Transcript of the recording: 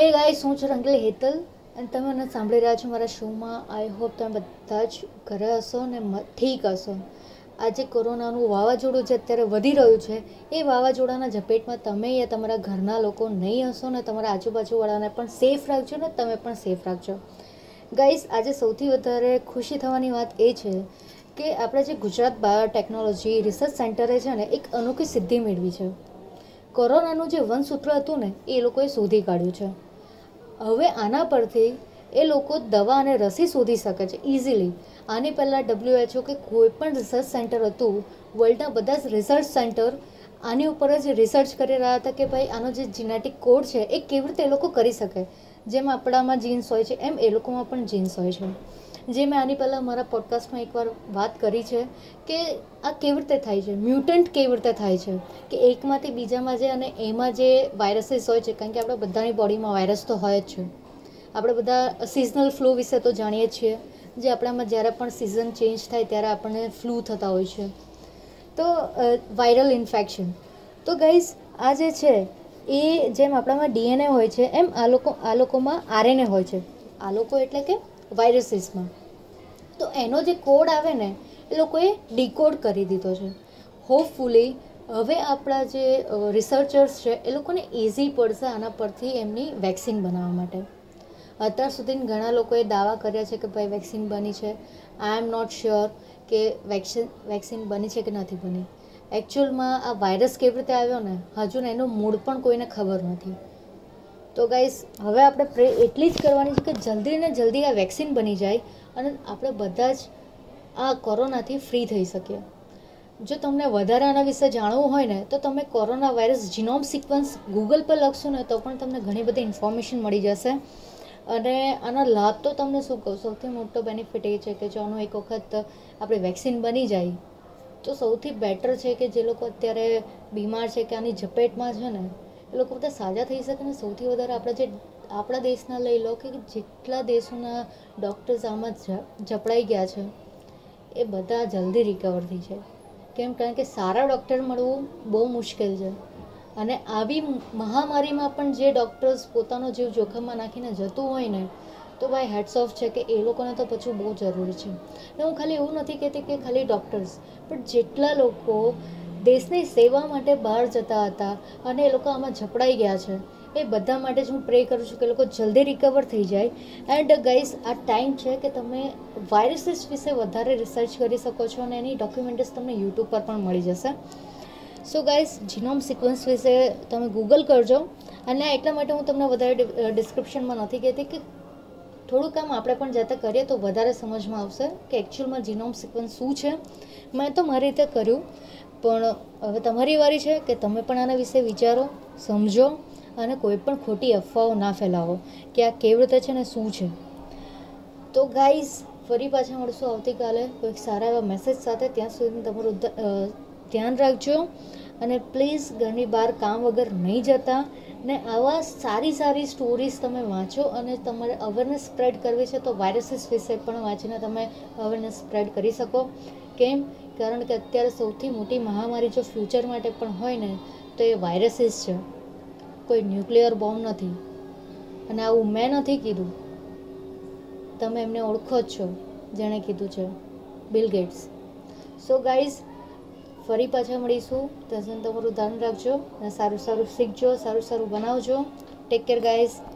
હે ગાય શું છે રંગલી હેતલ અને તમે મને સાંભળી રહ્યા છો મારા શોમાં. આઈ હોપ તમે બધા જ ઘરે હશો ને ઠીક હશો. આજે કોરોનાનું વાવાઝોડું જે અત્યારે વધી રહ્યું છે, એ વાવાઝોડાના ઝપેટમાં તમે યા તમારા ઘરના લોકો નહીં હશો ને તમારા આજુબાજુવાળાને પણ સેફ રાખજો ને તમે પણ સેફ રાખજો. ગાઈસ આજે સૌથી વધારે ખુશી થવાની વાત એ છે કે આપણે જે ગુજરાત બાયોટેકનોલોજી રિસર્ચ સેન્ટરે છે ને, એક અનોખી સિદ્ધિ મેળવી છે. કોરોનાનું જે વનસૂત્ર હતું ને, એ લોકોએ શોધી કાઢ્યું છે. હવે આના પરથી એ લોકો દવા અને રસી શોધી શકે છે ઇઝીલી આની પહેલાં ડબ્લ્યુએચઓ કે કોઈ પણ રિસર્ચ સેન્ટર હતું વર્લ્ડના બધા જ રિસર્ચ સેન્ટર આની ઉપર જ રિસર્ચ કરી રહ્યા હતા કે ભાઈ આનો જે જીનેટિક કોડ છે એ કેવી રીતે એ લોકો કરી શકે. જેમ આપણામાં જીન્સ હોય છે, એમ એ લોકોમાં પણ જીન્સ હોય છે. જે મેં આની પહેલાં મારા પોડકાસ્ટમાં એકવાર વાત કરી છે કે આ કેવી રીતે થાય છે? મ્યુટન્ટ કેવી રીતે થાય છે? કે એકમાંથી બીજામાં જે અને એમાં જે વાયરસીસ હોય છે, કારણ કે આપણા બધાની બોડીમાં વાયરસ તો હોય જ છે. આપણે બધા સિઝનલ ફ્લૂ વિશે તો જાણીએ છીએ, જે આપણામાં જ્યારે પણ સિઝન ચેન્જ થાય ત્યારે આપણને ફ્લૂ થતા હોય છે. તો વાયરલ ઇન્ફેક્શન તો ગાઈઝ આ જે છે, એ જેમ આપણામાં ડીએનએ હોય છે, એમ આ લોકો, આ લોકોમાં આરએનએ હોય છે. આ લોકો એટલે કે વાયરસીસમાં તો એનો જે કોડ આવે ને, એ લોકોએ ડીકોડ કરી દીધો છે. હોપફુલી હવે આપણા જે રિસર્ચર્સ છે, એ લોકોને ઇઝી પડશે આના પરથી એમની વેક્સિન બનાવવા માટે. અત્યાર સુધી ઘણા લોકોએ દાવા કર્યા છે કે ભાઈ વેક્સિન બની છે. આઈ એમ નોટ શ્યોર કે વેક્સિન વેક્સિન બની છે કે નથી બની. એકચ્યુઅલમાં આ વાયરસ કેવી રીતે આવ્યો ને, હજુ ને એનું મૂળ પણ કોઈને ખબર નથી. તો ગાઈસ હવે આપણે પ્રે, એટલી જ કરવાની છે કે જલ્દી ને જલ્દી આ વેક્સિન બની જાય. અને આપણે બધા જ આ કોરોનાથી ફ્રી થઈ શકીએ. જો તમને વધારે આના વિશે જાણવું હોય ને, તો તમે corona virus genome sequence Google પર લખશો ને, તો પણ તમને ઘણી બધી ઇન્ફોર્મેશન મળી જશે. અને આનો લાભ તો તમને શું કહું, સૌથી મોટો બેનિફિટ એ છે કે જો આનું એક વખત આપણી વેક્સિન બની જાય, તો સૌથી બેટર છે કે જે લોકો અત્યારે બીમાર છે કે આની ઝપેટમાં છે ને એ લોકો બધા સાજા થઈ શકે ને સૌથી વધારે આપણા જે આપણા દેશના લઈ લો કે જેટલા દેશોના ડૉક્ટર્સ આમાં જપડાઈ ગયા છે, એ બધા જલ્દી રિકવર થઈ છે કેમ? કારણ કે સારા ડૉક્ટર મળવું બહુ મુશ્કેલ છે. અને આવી મહામારીમાં પણ જે ડૉક્ટર્સ પોતાનો જીવ જોખમમાં નાખીને જતું હોય ને, તો ભાઈ હેડ્સ ઓફ છે કે એ લોકોને તો પછી બહુ જરૂરી છે. ને હું ખાલી એવું નથી કહેતી કે ખાલી ડૉક્ટર્સ પણ જેટલા લોકો દેશની સેવા માટે બહાર જતા હતા અને એ લોકો આમાં ઝપડાઈ ગયા છે. એ બધા માટે જ હું પ્રે કરું છું કે લોકો જલ્દી રિકવર થઈ જાય. એન્ડ ગાઈઝ આ ટાઈમ છે કે તમે વાયરસીસ વિશે વધારે રિસર્ચ કરી શકો છો અને એની ડોક્યુમેન્ટ્સ તમને યુટ્યુબ પર પણ મળી જશે. સો ગાઈઝ જીનોમ સિક્વન્સ વિશે તમે ગૂગલ કરજો. અને એટલા માટે હું તમને વધારે ડિસ્ક્રિપ્શનમાં નથી કહેતી કે થોડું કામ આપણે પણ જાતે કરીએ તો વધારે સમજમાં આવશે કે એકચ્યુઅલમાં જીનોમ સિક્વન્સ શું છે. મેં તો મારી રીતે કર્યું. પણ હવે તમારી વારી છે કે તમે પણ આના વિશે વિચારો, સમજો અને કોઈ પણ ખોટી અફવાઓ ના ફેલાવો કે આ કેવી રીતે છે ને શું છે. તો ગાઈઝ ફરી પાછા મળશું આવતીકાલે. કોઈક સારા એવા મેસેજ સાથે ત્યાં સુધી તમારું ધ્યાન રાખજો અને પ્લીઝ ઘરની બહાર કામ વગર નહીં જતા ને આવા સારી સારી સ્ટોરીઝ તમે વાંચો અને તમારે અવેરનેસ સ્પ્રેડ કરવી છે તો વાયરસીસ વિશે પણ વાંચીને તમે અવેરનેસ સ્પ્રેડ કરી શકો. કેમ? કારણ કે અત્યારે સૌથી મોટી મહામારી જો ફ્યુચર માટે પણ હોય ને, તો એ વાયરસીસ છે. કોઈ ન્યુક્લિયર બોમ્બ નથી. અને આવું મેં નથી કીધું. તમે એમને ઓળખો જ છો, જેણે કીધું છે બિલ ગેટ્સ સો ગાઈઝ ફરી પાછા મળીશું. ત્યાં તમારું ધ્યાન રાખજો અને સારું સારું શીખજો, સારું સારું બનાવજો. Take care guys